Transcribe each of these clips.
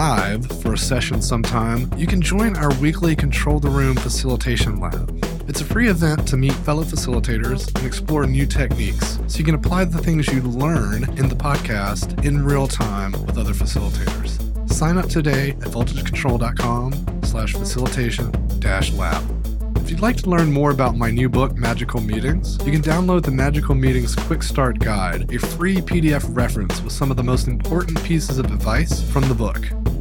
live for a session sometime, you can join our weekly Control the Room Facilitation Lab. It's a free event to meet fellow facilitators and explore new techniques so you can apply the things you learn in the podcast in real time with other facilitators. Sign up today at voltagecontrol.com slash facilitation dash lab. If you'd like to learn more about my new book, Magical Meetings, you can download the Magical Meetings Quick Start Guide, a free PDF reference with some of the most important pieces of advice from the book.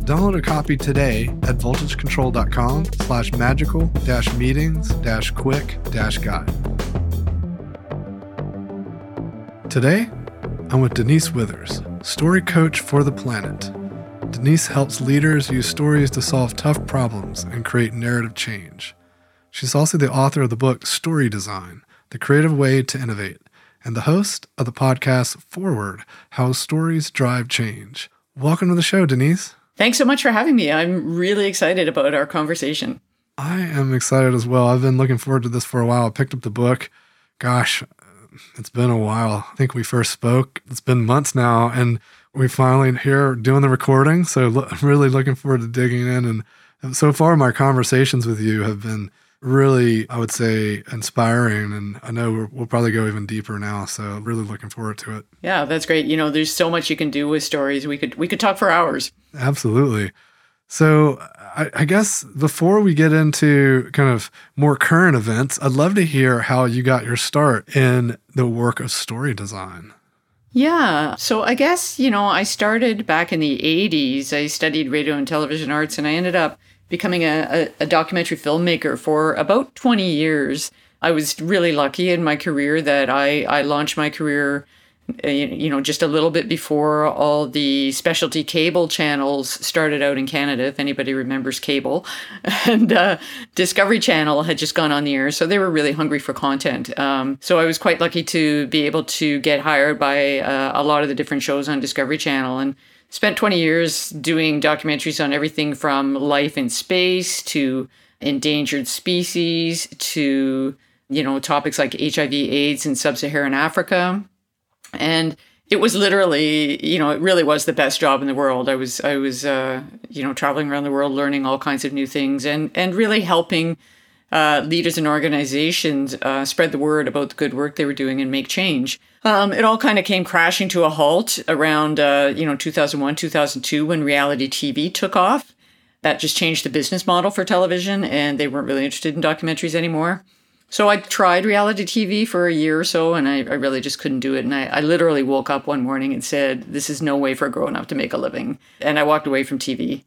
Download a copy today at voltagecontrol.com slash magical dash meetings dash quick dash guide. Today, I'm with Denise Withers, story coach for the planet. Denise helps leaders use stories to solve tough problems and create narrative change. She's also the author of the book Story Design The Creative Way to Innovate, and the host of the podcast Forward How Stories Drive Change. Welcome to the show, Denise. Thanks so much for having me. I'm really excited about our conversation. I am excited as well. I've been looking forward to this for a while. I picked up the book. Gosh, it's been a while. I think we first spoke. It's been months now, and we finally here doing the recording. So, lo- really looking forward to digging in. And so far, my conversations with you have been really, I would say, inspiring. And I know we will probably go even deeper now. So really looking forward to it. Yeah, that's great. You know, there's so much you can do with stories. We could we could talk for hours. Absolutely. So I, I guess before we get into kind of more current events, I'd love to hear how you got your start in the work of story design. Yeah. So I guess, you know, I started back in the 80s. I studied radio and television arts and I ended up becoming a, a, a documentary filmmaker for about 20 years. I was really lucky in my career that I, I launched my career, uh, you know, just a little bit before all the specialty cable channels started out in Canada, if anybody remembers cable. And uh, Discovery Channel had just gone on the air, so they were really hungry for content. Um, so I was quite lucky to be able to get hired by uh, a lot of the different shows on Discovery Channel. And spent 20 years doing documentaries on everything from life in space to endangered species to you know topics like hiv aids in sub-saharan africa and it was literally you know it really was the best job in the world i was i was uh, you know traveling around the world learning all kinds of new things and and really helping uh, leaders and organizations uh, spread the word about the good work they were doing and make change. Um, it all kind of came crashing to a halt around uh, you know 2001 2002 when reality TV took off. That just changed the business model for television, and they weren't really interested in documentaries anymore. So I tried reality TV for a year or so, and I, I really just couldn't do it. And I, I, literally woke up one morning and said, "This is no way for a grown up to make a living," and I walked away from TV.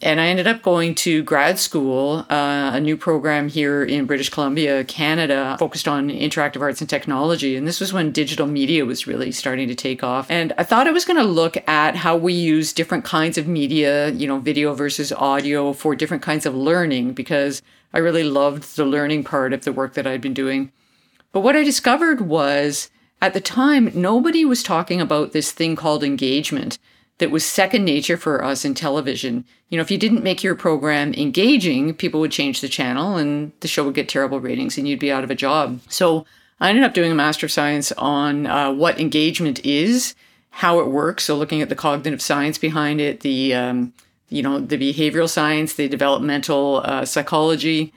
And I ended up going to grad school, uh, a new program here in British Columbia, Canada, focused on interactive arts and technology. And this was when digital media was really starting to take off. And I thought I was going to look at how we use different kinds of media, you know, video versus audio for different kinds of learning, because I really loved the learning part of the work that I'd been doing. But what I discovered was at the time, nobody was talking about this thing called engagement that was second nature for us in television. You know, if you didn't make your program engaging, people would change the channel and the show would get terrible ratings and you'd be out of a job. So I ended up doing a Master of Science on uh, what engagement is, how it works. So looking at the cognitive science behind it, the, um, you know, the behavioral science, the developmental uh, psychology,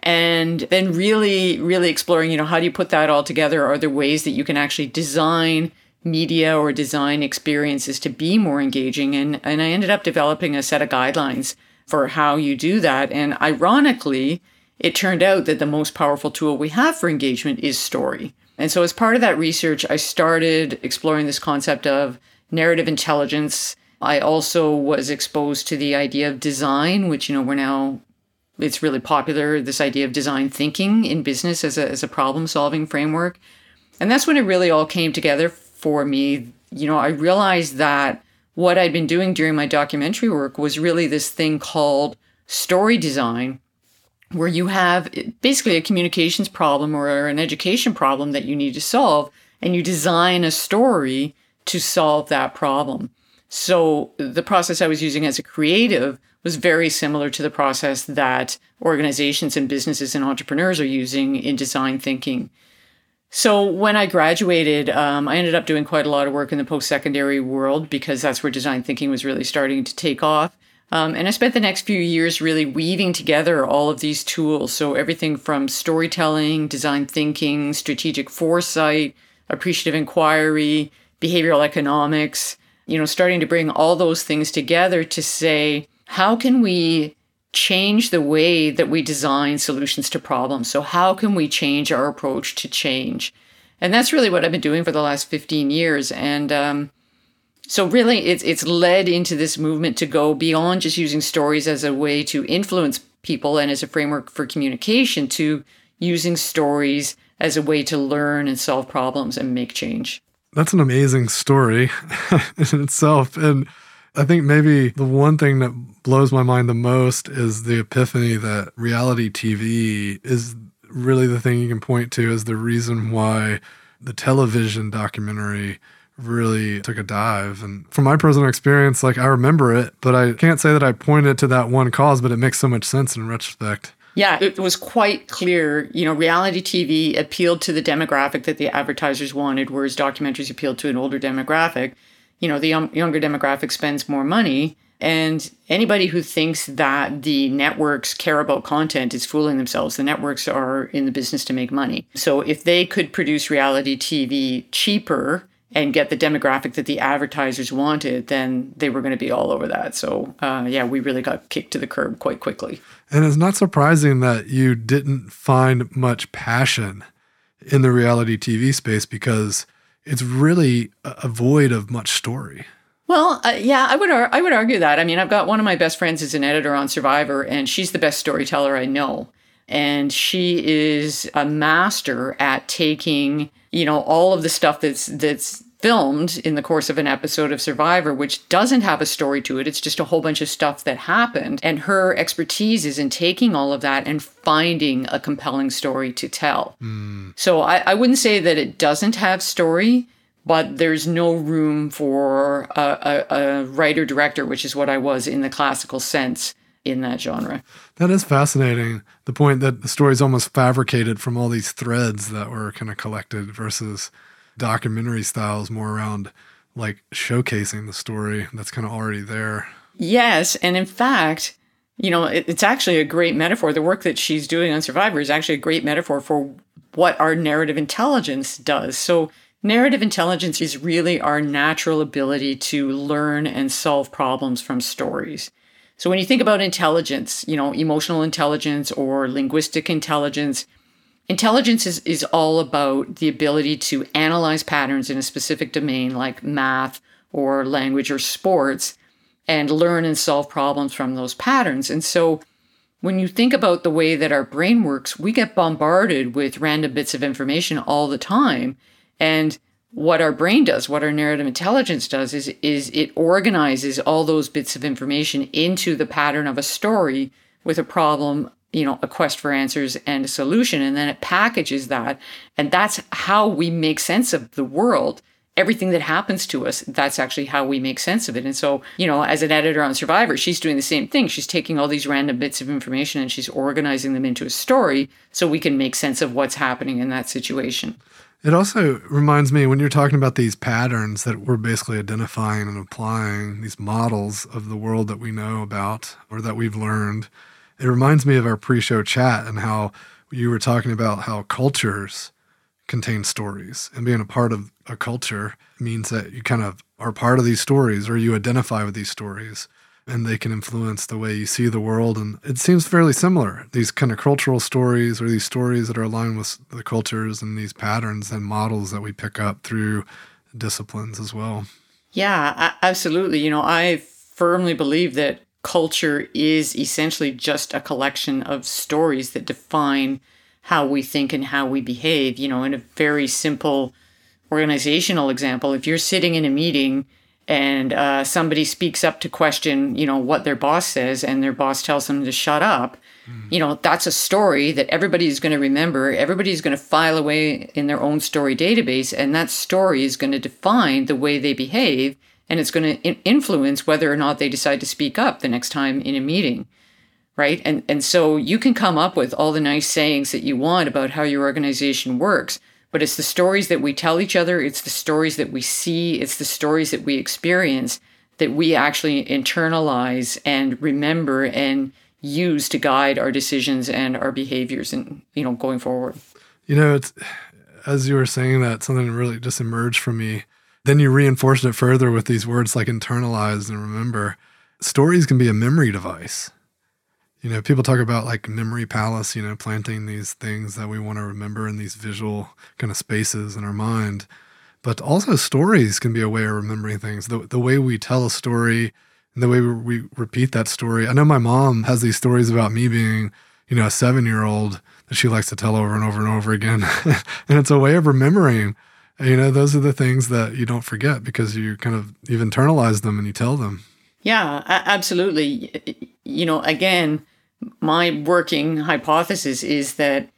and then really, really exploring, you know, how do you put that all together? Are there ways that you can actually design media or design experiences to be more engaging. And, and I ended up developing a set of guidelines for how you do that. And ironically, it turned out that the most powerful tool we have for engagement is story. And so, as part of that research, I started exploring this concept of narrative intelligence. I also was exposed to the idea of design, which, you know, we're now, it's really popular, this idea of design thinking in business as a, as a problem solving framework. And that's when it really all came together for me. You know, I realized that what I'd been doing during my documentary work was really this thing called story design where you have eh, basically a communications problem or an education problem that you need to solve, and you design a story to solve that problem. So the process I was using as a creative was very similar to the process that organizations and businesses and entrepreneurs are using in design thinking. So when I graduated, um, I ended up doing quite a lot of work in the post-secondary world because that's where design thinking was really starting to take off. Um, and I spent the next few years really weaving together all of these tools. So everything from storytelling, design thinking, strategic foresight, appreciative inquiry, behavioral economics, you know, starting to bring all those things together to say, how can we change the way that we design solutions to problems? So, how can we change our approach to change? And that's really what I've been doing for the last 15 years. And um, so, really, it's, it's led into this movement to go beyond just using stories as a way to influence people and as a framework for communication to using stories as a way to learn and solve problems and make change. That's an amazing story in itself. And I think maybe the one thing that blows my mind the most is the epiphany that reality TV is really the thing you can point to as the reason why the television documentary really took a dive. And from my personal experience, like I remember it, but I can't say that I pointed to that one cause, but it makes so much sense in retrospect. Yeah, it was quite clear. You know, reality TV appealed to the demographic that the advertisers wanted, whereas documentaries appealed to an older demographic. You know, the younger demographic spends more money. And anybody who thinks that the networks care about content is fooling themselves. The networks are in the business to make money. So if they could produce reality TV cheaper and get the demographic that the advertisers wanted, then they were going to be all over that. So, uh, yeah, we really got kicked to the curb quite quickly. And it's not surprising that you didn't find much passion in the reality TV space because it's really a void of much story. Well, uh, yeah, I would ar- I would argue that. I mean, I've got one of my best friends is an editor on Survivor, and she's the best storyteller I know. And she is a master at taking you know all of the stuff that's that's filmed in the course of an episode of Survivor, which doesn't have a story to it. It's just a whole bunch of stuff that happened. And her expertise is in taking all of that and finding a compelling story to tell. Mm. So I, I, wouldn't say that it doesn't have story, but there's no room for a, a, a writer director, which is what I was in the classical sense in that genre. That is fascinating. The point that the story is almost fabricated from all these threads that were kind of collected versus documentary styles more around like showcasing the story that's kind of already there. Yes. And in fact, you know, it, it's actually a great metaphor. The work that she's doing on Survivor is actually a great metaphor for what our narrative intelligence does. So, narrative intelligence is really our natural ability to learn and solve problems from stories. So when you think about intelligence, you know, emotional intelligence or linguistic intelligence, intelligence is, is all about the ability to analyze patterns in a specific domain like math or language or sports and learn and solve problems from those patterns. And so when you think about the way that our brain works, we get bombarded with random bits of information all the time. And what our brain does, what our narrative intelligence does, is, is it organizes all those bits of information into the pattern of a story with a problem, you know, a quest for answers and a solution. And then it packages that. And that's how we make sense of the world. Everything that happens to us, that's actually how we make sense of it. And so, you know, as an editor on Survivor, she's doing the same thing. She's taking all these random bits of information and she's organizing them into a story so we can make sense of what's happening in that situation. It also reminds me when you're talking about these patterns that we're basically identifying and applying, these models of the world that we know about or that we've learned. It reminds me of our pre show chat and how you were talking about how cultures contain stories and being a part of a culture means that you kind of are part of these stories or you identify with these stories and they can influence the way you see the world. And it seems fairly similar. These kind of cultural stories or these stories that are aligned with the cultures and these patterns and models that we pick up through disciplines as well. Yeah, absolutely. You know, I firmly believe that culture is essentially just a collection of stories that define how we think and how we behave. You know, in a very simple organizational example, if you're sitting in a meeting and uh, somebody speaks up to question, you know, what their boss says, and their boss tells them to shut up, mm. you know, that's a story that everybody's going to remember. Everybody's going to file away in their own story database, and that story is going to define the way they behave, and it's going to influence whether or not they decide to speak up the next time in a meeting. Right. And, and so you can come up with all the nice sayings that you want about how your organization works but it's the stories that we tell each other, it's the stories that we see, it's the stories that we experience that we actually internalize and remember and use to guide our decisions and our behaviors and you know going forward. You know, it's as you were saying that something really just emerged from me. Then you reinforce it further with these words like internalize and remember. Stories can be a memory device you know, people talk about like memory palace, you know, planting these things that we want to remember in these visual kind of spaces in our mind. But also, stories can be a way of remembering things. The, the way we tell a story and the way we, we repeat that story. I know my mom has these stories about me being, you know, a seven year old that she likes to tell over and over and over again. and it's a way of remembering. You know, those are the things that you don't forget because you kind of, you've internalized them and you tell them. Yeah, absolutely. You know, again, my working hypothesis is that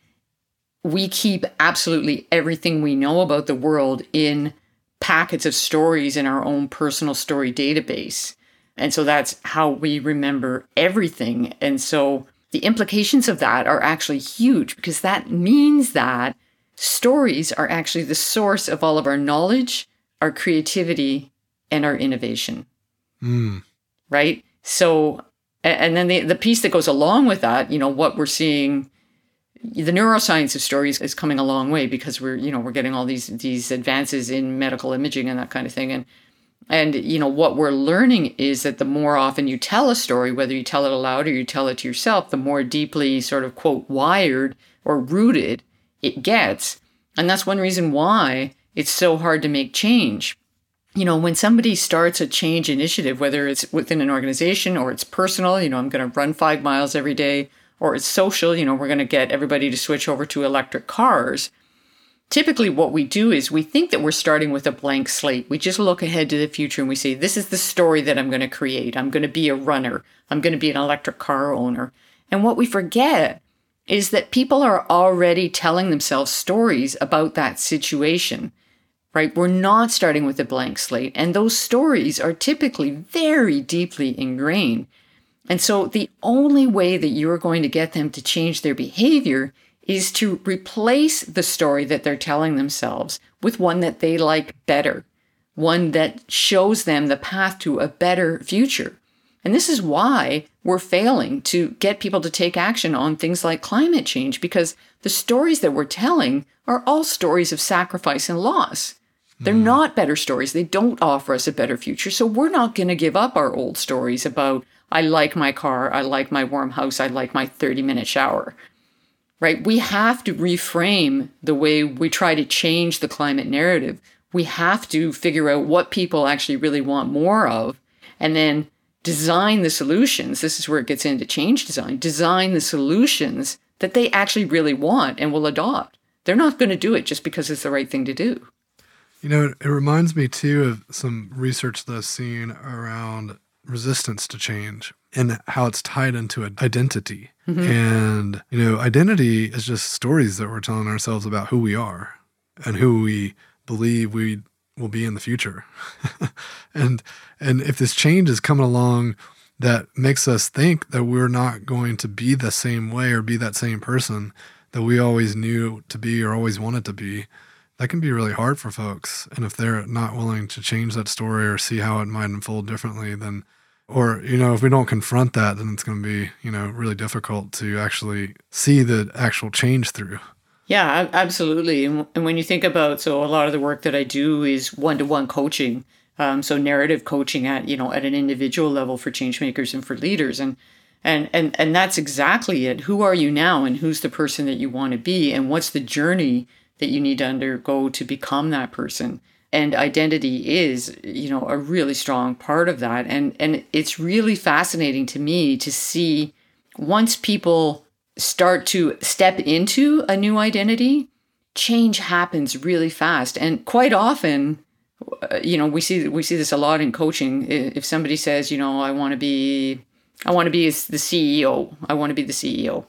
we keep absolutely everything we know about the world in packets of stories in our own personal story database. And so that's how we remember everything. And so the implications of that are actually huge because that means that stories are actually the source of all of our knowledge, our creativity, and our innovation. Mm. Right? So and then the, the piece that goes along with that, you know, what we're seeing, the neuroscience of stories is coming a long way because we're, you know, we're getting all these these advances in medical imaging and that kind of thing. And and you know what we're learning is that the more often you tell a story, whether you tell it aloud or you tell it to yourself, the more deeply sort of quote wired or rooted it gets. And that's one reason why it's so hard to make change you know, when somebody starts a change initiative, whether it's within an organization or it's personal, you know, I'm going to run five miles every day, or it's social, you know, we're going to get everybody to switch over to electric cars. Typically, what we do is we think that we're starting with a blank slate. We just look ahead to the future and we say, this is the story that I'm going to create. I'm going to be a runner. I'm going to be an electric car owner. And what we forget is that people are already telling themselves stories about that situation right? We're not starting with a blank slate. And those stories are typically very deeply ingrained. And so the only way that you're going to get them to change their behavior is to replace the story that they're telling themselves with one that they like better, one that shows them the path to a better future. And this is why we're failing to get people to take action on things like climate change because the stories that we're telling are all stories of sacrifice and loss. They're mm. not better stories. They don't offer us a better future. So we're not going to give up our old stories about, I like my car, I like my warm house, I like my 30 minute shower. Right? We have to reframe the way we try to change the climate narrative. We have to figure out what people actually really want more of and then design the solutions. This is where it gets into change design. Design the solutions that they actually really want and will adopt. They're not going to do it just because it's the right thing to do. You know, it reminds me too of some research that I've seen around resistance to change and how it's tied into identity. Mm-hmm. And, you know, identity is just stories that we're telling ourselves about who we are and who we believe we will be in the future. and and if this change is coming along that makes us think that we're not going to be the same way or be that same person that we always knew to be or always wanted to be, that can be really hard for folks. And if they're not willing to change that story or see how it might unfold differently, then, or, you know, if we don't confront that, then it's going to be, you know, really difficult to actually see the actual change through. Yeah, absolutely. And when you think about, so a lot of the work that I do is one to one coaching. Um, so narrative coaching at, you know, at an individual level for change makers and for leaders. And, and, and, and that's exactly it. Who are you now? And who's the person that you want to be? And what's the journey that you need to undergo to become that person and identity is you know a really strong part of that and and it's really fascinating to me to see once people start to step into a new identity change happens really fast and quite often uh, you know, we see we see this a lot in coaching. If somebody says, you know, I want to be, I want to be the CEO. I want to be the CEO,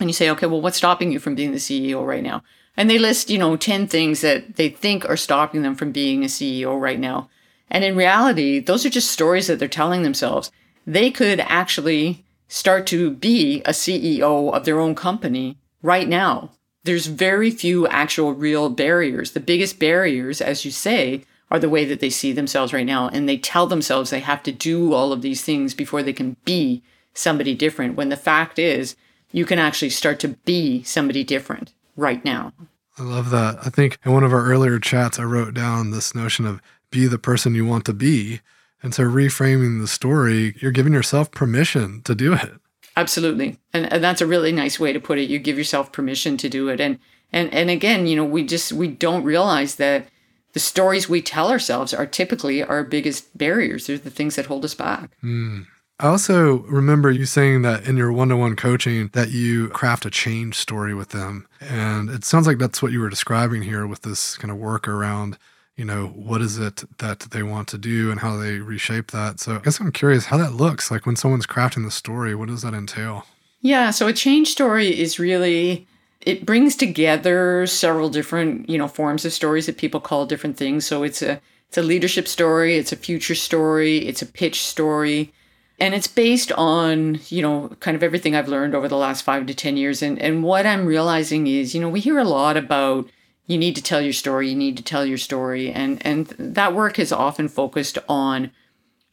and you say, okay, well, what's stopping you from being the CEO right now? And they list, you know, ten things that they think are stopping them from being a CEO right now. And in reality, those are just stories that they're telling themselves. They could actually start to be a CEO of their own company right now. There's very few actual real barriers. The biggest barriers, as you say, are the way that they see themselves right now. And they tell themselves they have to do all of these things before they can be somebody different. When the fact is, you can actually start to be somebody different right now. I love that. I think in one of our earlier chats, I wrote down this notion of be the person you want to be. And so reframing the story, you're giving yourself permission to do it. Absolutely. And, and that's a really nice way to put it. You give yourself permission to do it. And and and again, you know, we just we don't realize that the stories we tell ourselves are typically our biggest barriers. They're the things that hold us back. Mm. I also remember you saying that in your one-to-one coaching that you craft a change story with them. And it sounds like that's what you were describing here with this kind of work around you know, what is it that they want to do and how they reshape that. So I guess I'm curious how that looks like when someone's crafting the story, what does that entail? Yeah, so a change story is really it brings together several different, you know, forms of stories that people call different things. So it's a it's a leadership story, it's a future story, it's a pitch story. And it's based on, you know, kind of everything I've learned over the last five to 10 years. And, and what I'm realizing is, you know, we hear a lot about you need to tell your story, you need to tell your story. And, and that work has often focused on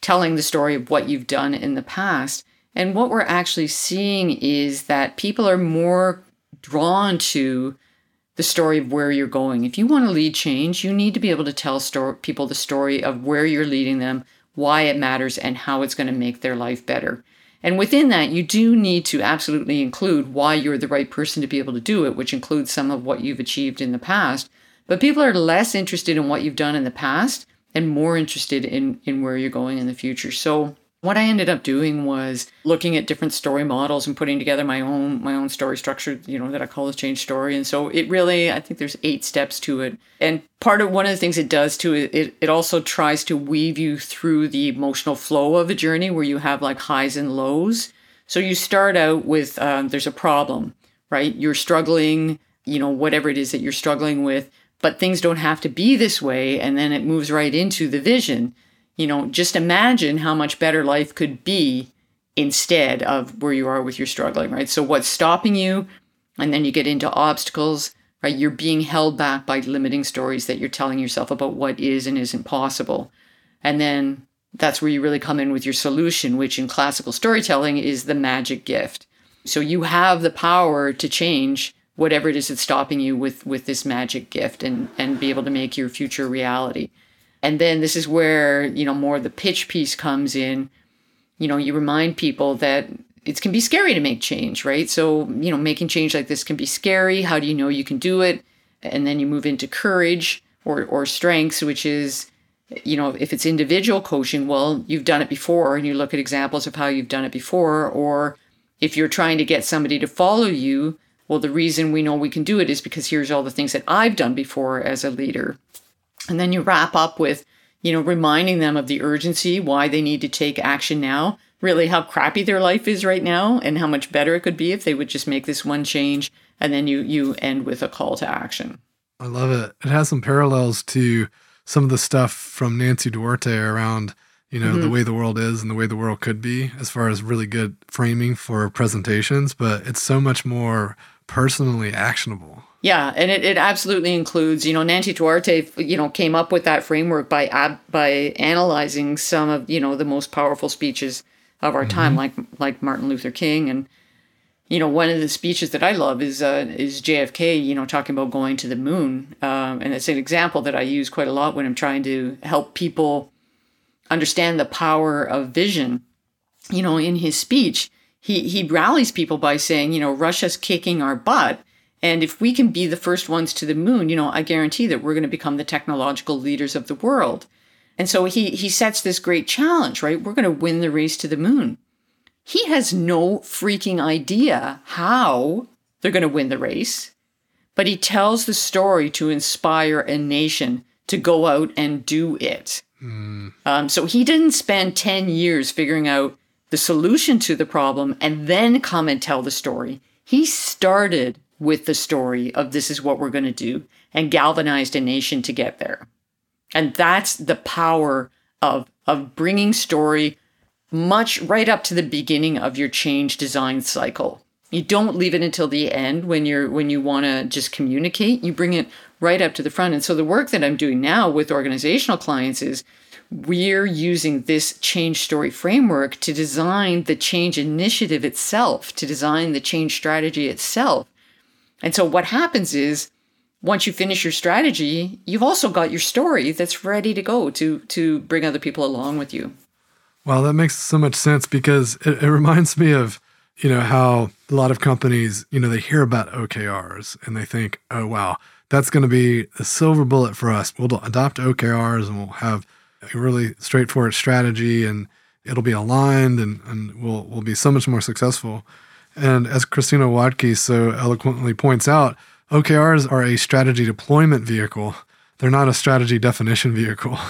telling the story of what you've done in the past. And what we're actually seeing is that people are more drawn to the story of where you're going. If you want to lead change, you need to be able to tell story, people the story of where you're leading them, why it matters, and how it's going to make their life better. And within that, you do need to absolutely include why you're the right person to be able to do it, which includes some of what you've achieved in the past. But people are less interested in what you've done in the past and more interested in, in where you're going in the future. So what I ended up doing was looking at different story models and putting together my own my own story structure, you know, that I call the change story. And so it really, I think there's eight steps to it. And part of one of the things it does too, it it also tries to weave you through the emotional flow of a journey where you have like highs and lows. So you start out with um, there's a problem, right? You're struggling, you know, whatever it is that you're struggling with, but things don't have to be this way, and then it moves right into the vision you know, just imagine how much better life could be instead of where you are with your struggling, right? So what's stopping you? And then you get into obstacles, right? You're being held back by limiting stories that you're telling yourself about what is and isn't possible. And then that's where you really come in with your solution, which in classical storytelling is the magic gift. So you have the power to change whatever it is that's stopping you with with this magic gift and and be able to make your future reality. And then this is where, you know, more of the pitch piece comes in. You know, you remind people that it can be scary to make change, right? So, you know, making change like this can be scary. How do you know you can do it? And then you move into courage or, or strengths, which is, you know, if it's individual coaching, well, you've done it before and you look at examples of how you've done it before. Or if you're trying to get somebody to follow you, well, the reason we know we can do it is because here's all the things that I've done before as a leader. And then you wrap up with, you know, reminding them of the urgency, why they need to take action now, really how crappy their life is right now, and how much better it could be if they would just make this one change. And then you you end with a call to action. I love it. It has some parallels to some of the stuff from Nancy Duarte around, you know, mm-hmm. the way the world is and the way the world could be, as far as really good framing for presentations, but it's so much more personally actionable. Yeah, and it, it absolutely includes, you know, Nancy Duarte, you know, came up with that framework by ab- by analyzing some of, you know, the most powerful speeches of our mm-hmm. time, like like Martin Luther King, and you know, one of the speeches that I love is uh, is JFK, you know, talking about going to the moon, um, and it's an example that I use quite a lot when I'm trying to help people understand the power of vision. You know, in his speech, he he rallies people by saying, you know, Russia's kicking our butt and if we can be the first ones to the moon, you know, I guarantee that we're going to become the technological leaders of the world. And so he he sets this great challenge, right? We're going to win the race to the moon. He has no freaking idea how they're going to win the race, but he tells the story to inspire a nation to go out and do it. Um, so he didn't spend 10 years figuring out the solution to the problem and then come and tell the story. He started with the story of this is what we're going to do and galvanized a nation to get there. And that's the power of, of bringing story much right up to the beginning of your change design cycle. You don't leave it until the end when you're when you want to just communicate. You bring it right up to the front. And so the work that I'm doing now with organizational clients is we're using this change story framework to design the change initiative itself, to design the change strategy itself. And so what happens is once you finish your strategy, you've also got your story that's ready to go to to bring other people along with you. Wow, that makes so much sense because it, it reminds me of you know how a lot of companies you know they hear about OKRs and they think, oh wow, that's going to be a silver bullet for us. We'll adopt OKRs and we'll have a really straightforward strategy and it'll be aligned and, and we'll, we'll be so much more successful. And as Christina Wodtke so eloquently points out, OKRs are a strategy deployment vehicle. They're not a strategy definition vehicle.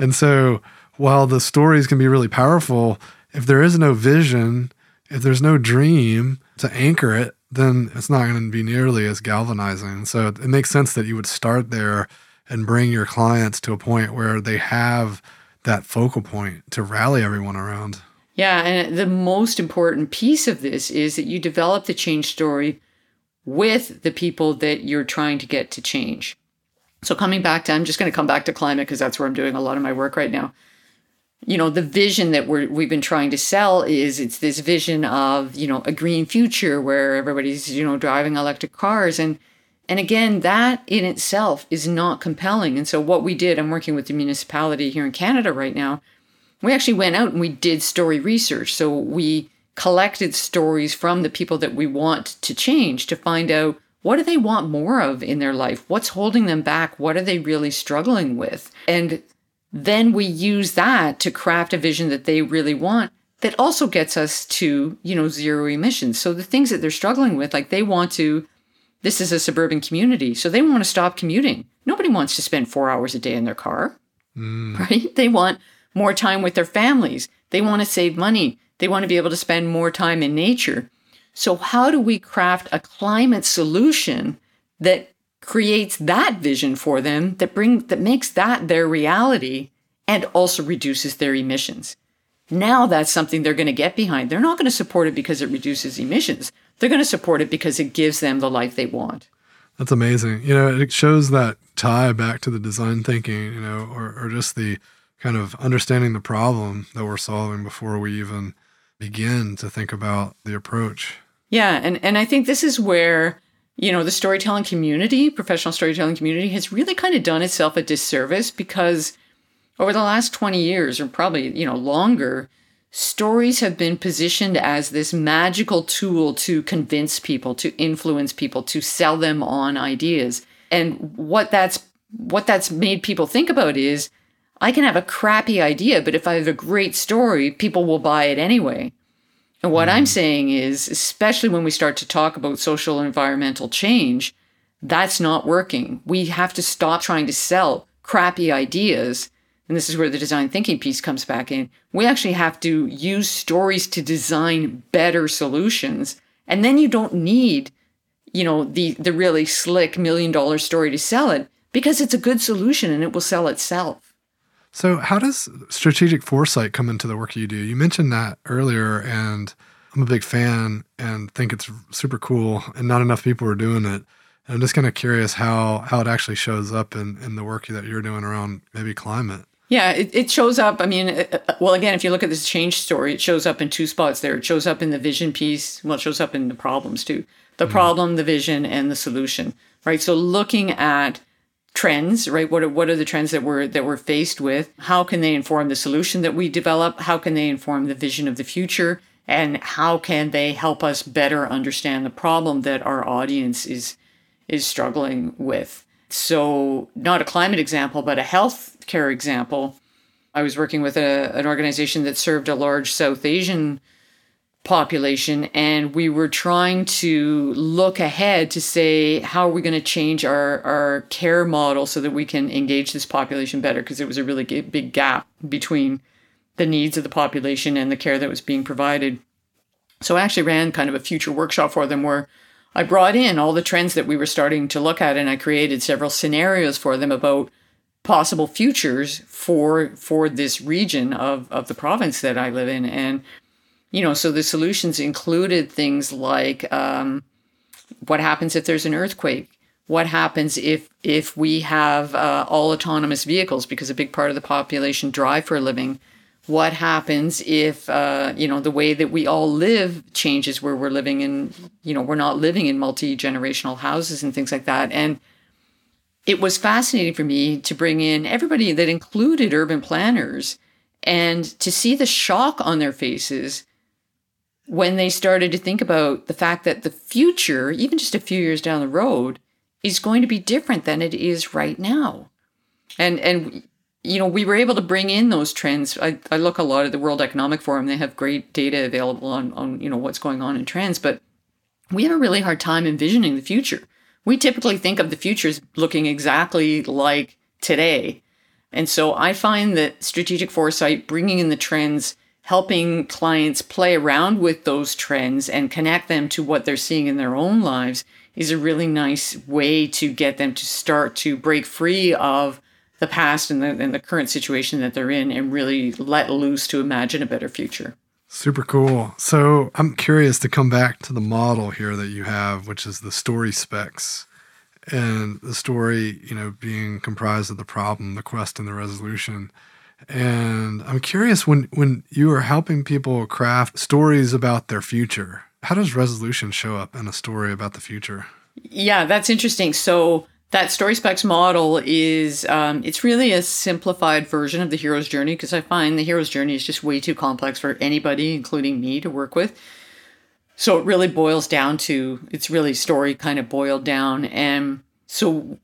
And so while the stories can be really powerful, if there is no vision, if there's no dream to anchor it, then it's not going to be nearly as galvanizing. So it makes sense that you would start there and bring your clients to a point where they have that focal point to rally everyone around. Yeah, and the most important piece of this is that you develop the change story with the people that you're trying to get to change. So coming back to, I'm just going to come back to climate because that's where I'm doing a lot of my work right now. You know, the vision that we're we've been trying to sell is it's this vision of you know a green future where everybody's you know driving electric cars and and again that in itself is not compelling. And so what we did, I'm working with the municipality here in Canada right now. We actually went out and we did story research. So we collected stories from the people that we want to change to find out what do they want more of in their life? What's holding them back? What are they really struggling with? And then we use that to craft a vision that they really want that also gets us to, you know, zero emissions. So the things that they're struggling with, like they want to, this is a suburban community, so they want to stop commuting. Nobody wants to spend four hours a day in their car, mm. right? They want more time with their families. They want to save money. They want to be able to spend more time in nature. So, how do we craft a climate solution that creates that vision for them that bring that makes that their reality and also reduces their emissions? Now that's something they're going to get behind. They're not going to support it because it reduces emissions. They're going to support it because it gives them the life they want. That's amazing. You know, it shows that tie back to the design thinking, you know, or, or just the kind of understanding the problem that we're solving before we even begin to think about the approach. Yeah, and and I think this is where you know the storytelling community, professional storytelling community, has really kind of done itself a disservice because over the last twenty years, or probably you know longer, stories have been positioned as this magical tool to convince people, to influence people, to sell them on ideas. And what that's what that's made people think about is I can have a crappy idea, but if I have a great story, people will buy it anyway. And what mm. I'm saying is, especially when we start to talk about social and environmental change, that's not working. We have to stop trying to sell crappy ideas. And this is where the design thinking piece comes back in. We actually have to use stories to design better solutions. And then you don't need, you know, the, the really slick million dollar story to sell it because it's a good solution and it will sell itself. So, how does strategic foresight come into the work you do? You mentioned that earlier, and I'm a big fan and think it's super cool, and not enough people are doing it. And I'm just kind of curious how how it actually shows up in, in the work that you're doing around maybe climate. Yeah, it, it shows up. I mean, it, well, again, if you look at this change story, it shows up in two spots there. It shows up in the vision piece. Well, it shows up in the problems too the mm problem, the vision, and the solution, right? So looking at trends, right? What are, what are the trends that we're that we're faced with? How can they inform the solution that we develop? How can they inform the vision of the future? And how can they help us better understand the problem that our audience is is struggling with? So, not a climate example, but a healthcare example. I was working with a, an organization that served a large South Asian population and we were trying to look ahead to say how are we going to change our, our care model so that we can engage this population better? Because there was a really big gap between the needs of the population and the care that was being provided. So i actually ran kind of a future workshop for them where i brought in all the trends that we were starting to look at and i created several scenarios for them about possible futures for for this region of, of the province that i live in. And you know, so the solutions included things like um, what happens if there's an earthquake? What happens if if we have uh, all autonomous vehicles because a big part of the population drive for a living? What happens if uh, you know the way that we all live changes where we're living in you know we're not living in multi generational houses and things like that and it was fascinating for me to bring in everybody that included urban planners and to see the shock on their faces when they started to think about the fact that the future, even just a few years down the road, is going to be different than it is right now. And and you know, we were able to bring in those trends. I, I look a lot at the World Economic Forum, they have great data available on, on, you know, what's going on in trends, but we have a really hard time envisioning the future. We typically think of the future as looking exactly like today. And so I find that strategic foresight, bringing in the trends, helping clients play around with those trends and connect them to what they're seeing in their own lives is a really nice way to get them to start to break free of the past and the, and the current situation that they're in and really let loose to imagine a better future. Super cool. So I'm curious to come back to the model here that you have, which is the story specs and the story, you know, being comprised of the problem, the quest, and the resolution. And I'm curious when when you are helping people craft stories about their future, how does resolution show up in a story about the future? Yeah, that's interesting. So that story specs model is um, it's really a simplified version of the hero's journey because I find the hero's journey is just way too complex for anybody, including me, to work with. So it really boils down to it's really story kind of boiled down. And so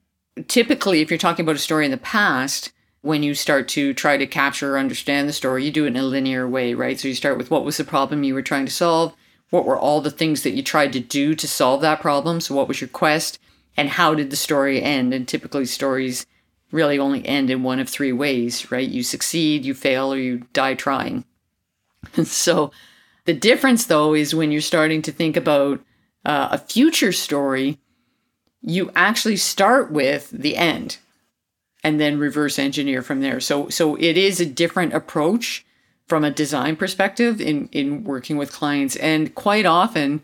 typically, if you're talking about a story in the past, when you start to try to capture or understand the story, you do it in a linear way, right? So you start with what was the problem you were trying to solve? What were all the things that you tried to do to solve that problem? So, what was your quest? And how did the story end? And typically, stories really only end in one of three ways, right? You succeed, you fail, or you die trying. so, the difference though is when you're starting to think about uh, a future story, you actually start with the end and then reverse engineer from there. So so it is a different approach from a design perspective in in working with clients and quite often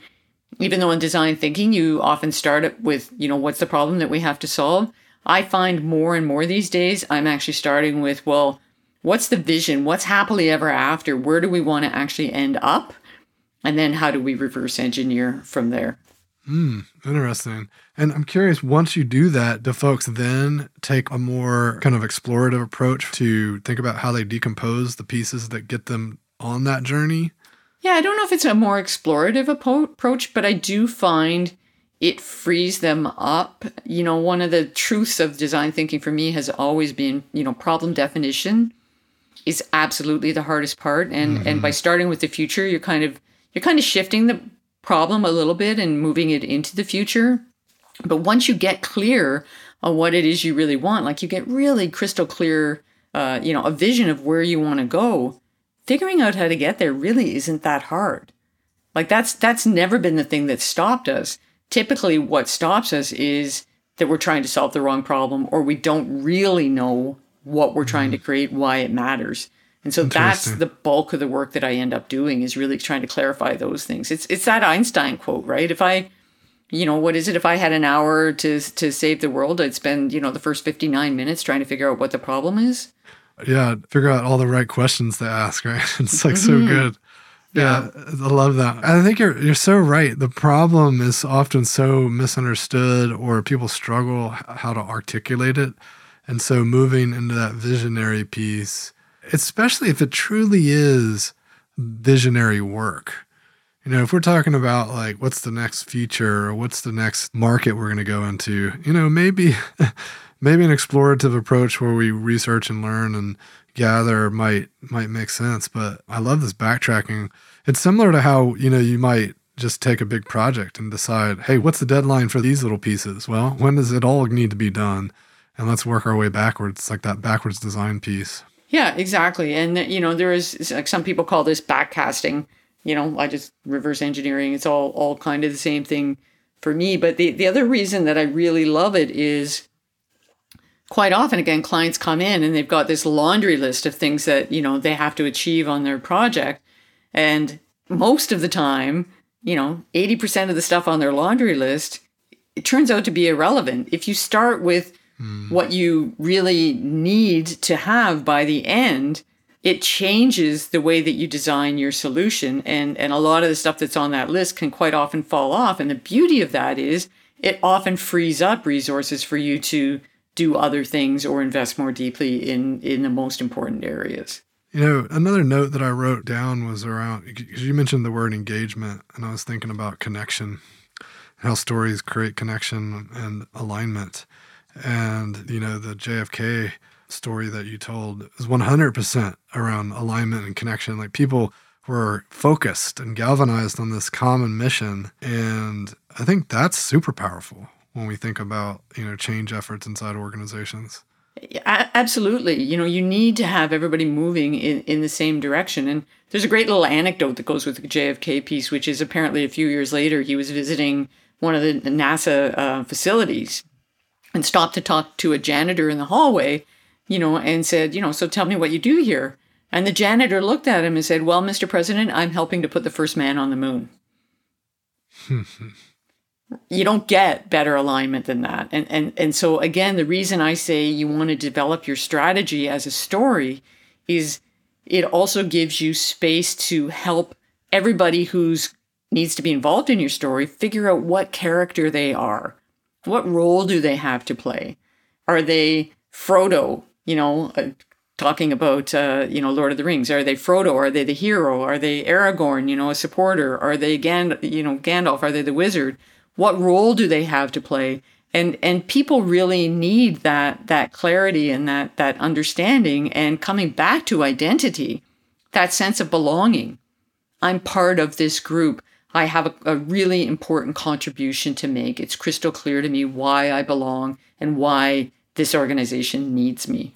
even though in design thinking you often start up with, you know, what's the problem that we have to solve? I find more and more these days I'm actually starting with, well, what's the vision? What's happily ever after? Where do we want to actually end up? And then how do we reverse engineer from there? Hmm, interesting. And I'm curious, once you do that, do folks then take a more kind of explorative approach to think about how they decompose the pieces that get them on that journey? Yeah, I don't know if it's a more explorative approach, but I do find it frees them up. You know, one of the truths of design thinking for me has always been, you know, problem definition is absolutely the hardest part. And mm-hmm. and by starting with the future, you're kind of you're kind of shifting the problem a little bit and moving it into the future. But once you get clear on what it is you really want, like you get really crystal clear, uh, you know, a vision of where you want to go, figuring out how to get there really isn't that hard. Like that's that's never been the thing that stopped us. Typically, what stops us is that we're trying to solve the wrong problem or we don't really know what we're trying to mm-hmm. create, why it matters. And so that's the bulk of the work that I end up doing is really trying to clarify those things. It's it's that Einstein quote, right? If I you know, what is it if I had an hour to to save the world, I'd spend, you know, the first 59 minutes trying to figure out what the problem is. Yeah, figure out all the right questions to ask, right? It's like mm-hmm. so good. Yeah, yeah, I love that. I think you're you're so right. The problem is often so misunderstood or people struggle how to articulate it. And so moving into that visionary piece especially if it truly is visionary work. You know, if we're talking about like what's the next future or what's the next market we're going to go into, you know, maybe maybe an explorative approach where we research and learn and gather might might make sense. But I love this backtracking. It's similar to how you know you might just take a big project and decide, hey, what's the deadline for these little pieces? Well, when does it all need to be done? And let's work our way backwards, like that backwards design piece. Yeah, exactly. And you know, there is like some people call this backcasting. You know, I just reverse engineering. It's all all kind of the same thing for me. But the the other reason that I really love it is quite often again clients come in and they've got this laundry list of things that you know they have to achieve on their project and most of the time you know 80% of the stuff on their laundry list it turns out to be irrelevant if you start with mm. what you really need to have by the end, it changes the way that you design your solution. And, and a lot of the stuff that's on that list can quite often fall off. And the beauty of that is it often frees up resources for you to do other things or invest more deeply in, in the most important areas. You know, another note that I wrote down was around because you mentioned the word engagement, and I was thinking about connection, how stories create connection and alignment. And, you know, the JFK story that you told is 100% around alignment and connection. Like people were focused and galvanized on this common mission. And I think that's super powerful when we think about, you know, change efforts inside organizations. Absolutely. You know, you need to have everybody moving in, in the same direction. And there's a great little anecdote that goes with the JFK piece, which is apparently a few years later, he was visiting one of the NASA uh, facilities and stopped to talk to a janitor in the hallway, you know, and said, you know, so tell me what you do here. And the janitor looked at him and said, Well, Mr. President, I'm helping to put the first man on the moon. you don't get better alignment than that. And, and, and so, again, the reason I say you want to develop your strategy as a story is it also gives you space to help everybody who's needs to be involved in your story figure out what character they are what role do they have to play? Are they Frodo, you know, uh, talking about, uh, you know, Lord of the Rings? Are they Frodo? Are they the hero? Are they Aragorn, you know, a supporter? Are they Gand- you know, Gandalf? Are they the wizard? What role do they have to play? And and people really need that that clarity and that that understanding and coming back to identity, that sense of belonging. I'm part of this group. I have a, a, really important contribution to make. It's crystal clear to me why I belong and why this organization needs me.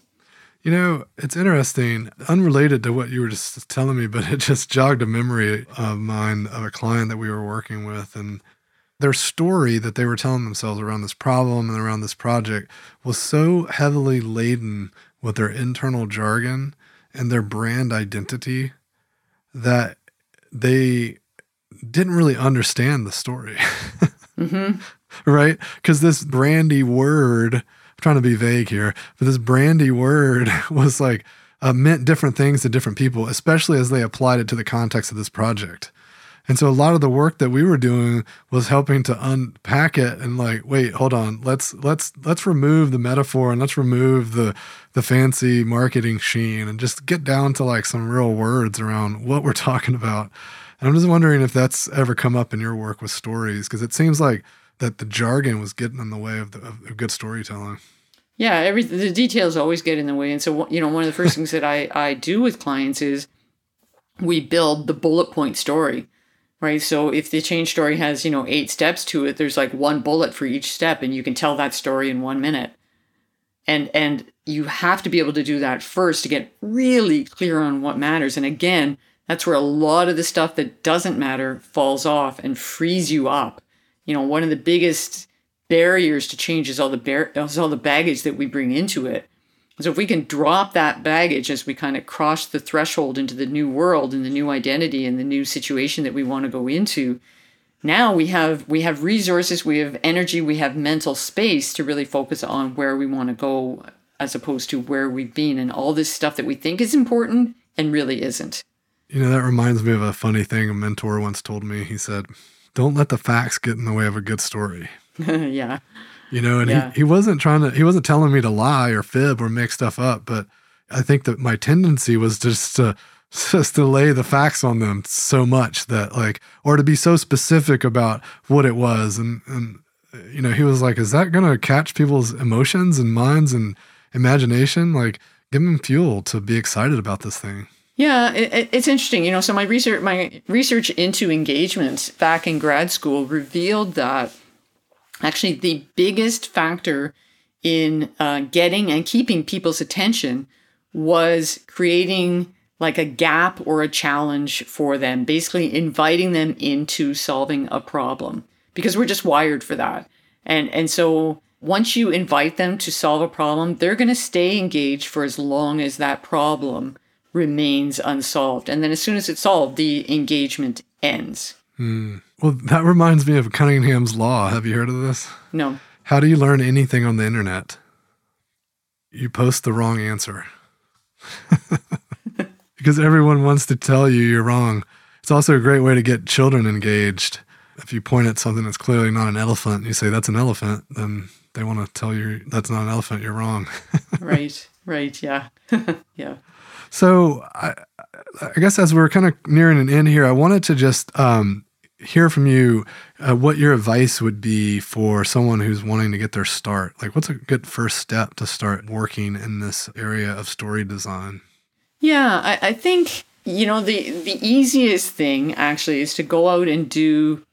You know, it's interesting, unrelated to what you were just telling me, but it just jogged a memory of mine of a client that we were working with. And their story that they were telling themselves around this problem and around this project was so heavily laden with their internal jargon and their brand identity that they didn't really understand the story. mm-hmm. Right? Because this brandy word, I'm trying to be vague here, but this brandy word was like, uh, meant different things to different people, especially as they applied it to the context of this project. And so a lot of the work that we were doing was helping to unpack it and like, wait, hold on, let's let's let's remove the metaphor and let's remove the the fancy marketing sheen and just get down to like some real words around what we're talking about. And I'm just wondering if that's ever come up in your work with stories, because it seems like that the jargon was getting in the way of, the, of good storytelling. Yeah, every the details always get in the way, and so you know one of the first things that I I do with clients is we build the bullet point story, right? So if the change story has you know eight steps to it, there's like one bullet for each step, and you can tell that story in one minute. And and you have to be able to do that first to get really clear on what matters. And again, that's where a lot of the stuff that doesn't matter falls off and frees you up. You know, one of the biggest barriers to change is all the bar- is all the baggage that we bring into it. So if we can drop that baggage as we kind of cross the threshold into the new world and the new identity and the new situation that we want to go into, now we have we have resources, we have energy, we have mental space to really focus on where we want to go as opposed to where we've been and all this stuff that we think is important and really isn't. You know, that reminds me of a funny thing a mentor once told me. He said, Don't let the facts get in the way of a good story. yeah. You know, and yeah. he, he wasn't trying to, he wasn't telling me to lie or fib or make stuff up, but I think that my tendency was just to, just to lay the facts on them so much that like, or to be so specific about what it was. And, and, you know, he was like, is that going to catch people's emotions and minds and imagination? Like, give them fuel to be excited about this thing. Yeah, it, it's interesting. You know, so my research, my research into engagement back in grad school revealed that actually the biggest factor in uh, getting and keeping people's attention was creating like a gap or a challenge for them, basically inviting them into solving a problem because we're just wired for that. And and so once you invite them to solve a problem, they're going to stay engaged for as long as that problem remains unsolved. And then as soon as it's solved, the engagement ends. Hmm. Well, that reminds me of Cunningham's Law. Have you heard of this? No. How do you learn anything on the internet? You post the wrong answer. because everyone wants to tell you you're wrong. It's also a great way to get children engaged. If you point at something that's clearly not an elephant and you say that's an elephant, then they want to tell you that's not an elephant, you're wrong. right, right, yeah. yeah. So I, I guess as we're kind of nearing an end here, I wanted to just um, hear from you uh, what your advice would be for someone who's wanting to get their start. Like, what's a good first step to start working in this area of story design? Yeah, I, I think you know the the easiest thing actually is to go out and do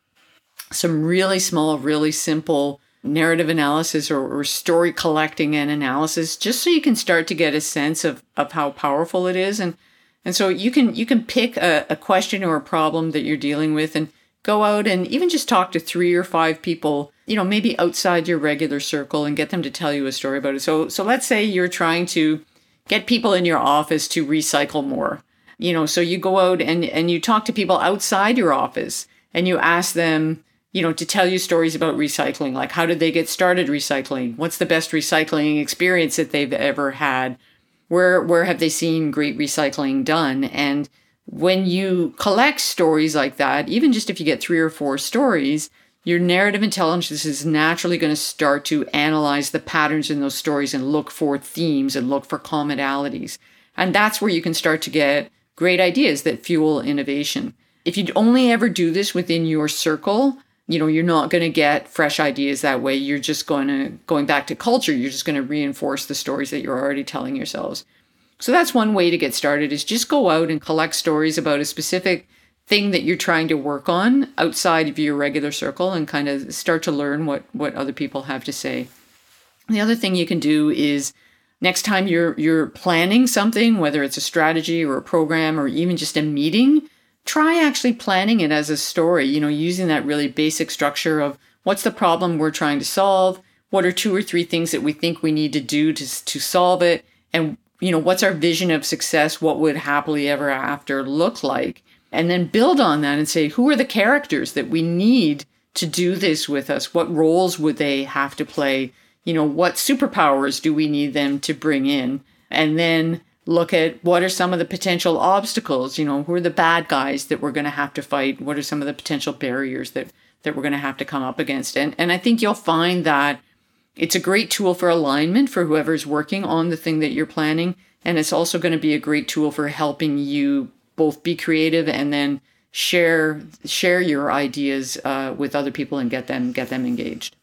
some really small, really simple narrative analysis or, or, story collecting and analysis just so you can start to get a sense of, of how powerful it is. And and so you can you can pick a, a question or a problem that you're dealing with and go out and even just talk to three or five people you know maybe outside your regular circle and get them to tell you a story about it. So so let's say you're trying to get people in your office to recycle more. You know so you go out and and you talk to people outside your office and you ask them you know, to tell you stories about recycling, like how did they get started recycling? What's the best recycling experience that they've ever had? Where where have they seen great recycling done? And when you collect stories like that, even just if you get three or four stories, your narrative intelligence is naturally going to start to analyze the patterns in those stories and look for themes and look for commonalities. And that's where you can start to get great ideas that fuel innovation. If you'd only ever do this within your circle, you know you're not going to get fresh ideas that way. You're just going to going back to culture you're just going to reinforce the stories that you're already telling yourselves. So that's one way to get started is just go out and collect stories about a specific thing that you're trying to work on outside of your regular circle and kind of start to learn what what other people have to say. The other thing you can do is next time you're you're planning something whether it's a strategy or a program or even just a meeting try actually planning it as a story, you know, using that really basic structure of what's the problem we're trying to solve, what are two or three things that we think we need to do to, to solve it, and, you know, what's our vision of success, what would happily ever after look like, and then build on that and say, who are the characters that we need to do this with us? What roles would they have to play? You know, what superpowers do we need them to bring in? And then look at what are some of the potential obstacles you know who are the bad guys that we're going to have to fight? What are some of the potential barriers that that we're going to have to come up against? And and i think you'll find that it's a great tool for alignment for whoever's working on the thing that you're planning and it's also going to be a great tool for helping you both be creative and then share share your ideas uh, with other people and get them get them engaged.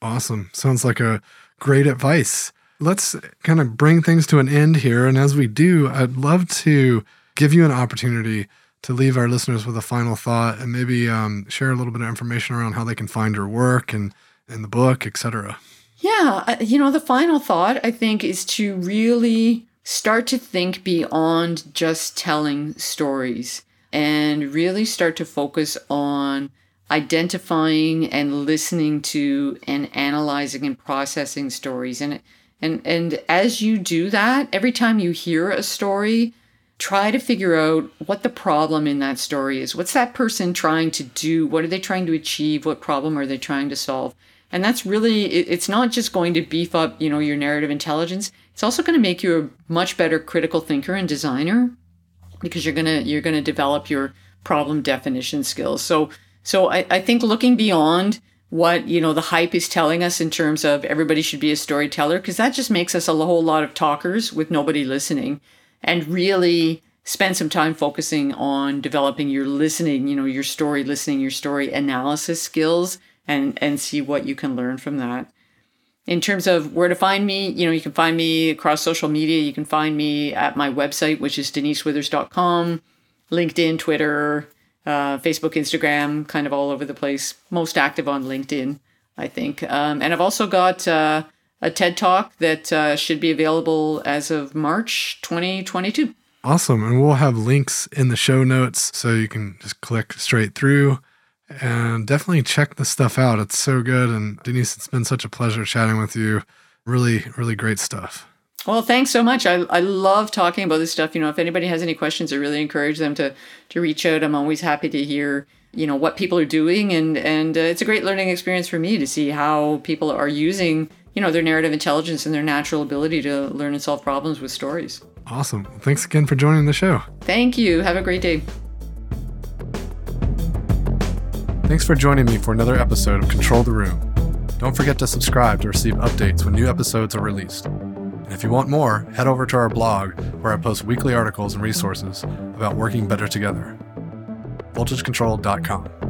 Awesome. Sounds like a great advice let's kind of bring things to an end here. And as we do, I'd love to give you an opportunity to leave our listeners with a final thought and maybe um, share a little bit of information around how they can find your work and, and the book, etc. Yeah, you know, the final thought I think is to really start to think beyond just telling stories and really start to focus on identifying and listening to and analyzing and processing stories. And it, and and as you do that, every time you hear a story, try to figure out what the problem in that story is. What's that person trying to do? What are they trying to achieve? What problem are they trying to solve? And that's really it's not just going to beef up, you know, your narrative intelligence. It's also going to make you a much better critical thinker and designer because you're gonna you're gonna develop your problem definition skills. So so I, I think looking beyond what you know the hype is telling us in terms of everybody should be a storyteller because that just makes us a whole lot of talkers with nobody listening and really spend some time focusing on developing your listening you know your story listening your story analysis skills and and see what you can learn from that in terms of where to find me, you know, you can find me across social media. You can find me at my website, which is denisewithers.com, LinkedIn, Twitter, uh, Facebook, Instagram, kind of all over the place. Most active on LinkedIn, I think. Um, and I've also got uh, a TED Talk that uh, should be available as of March 2022. Awesome. And we'll have links in the show notes so you can just click straight through and definitely check the stuff out. It's so good. And Denise, it's been such a pleasure chatting with you. Really, really great stuff. Well, thanks so much. I, I love talking about this stuff. You know, if anybody has any questions, I really encourage them to to reach out. I'm always happy to hear, you know, what people are doing, and and uh, it's a great learning experience for me to see how people are using, you know, their narrative intelligence and their natural ability to learn and solve problems with stories. Awesome. Thanks again for joining the show. Thank you. Have a great day. Thanks for joining me for another episode of Control the Room. Don't forget to subscribe to receive updates when new episodes are released. And if you want more, head over to our blog where I post weekly articles and resources about working better together. VoltageControl.com.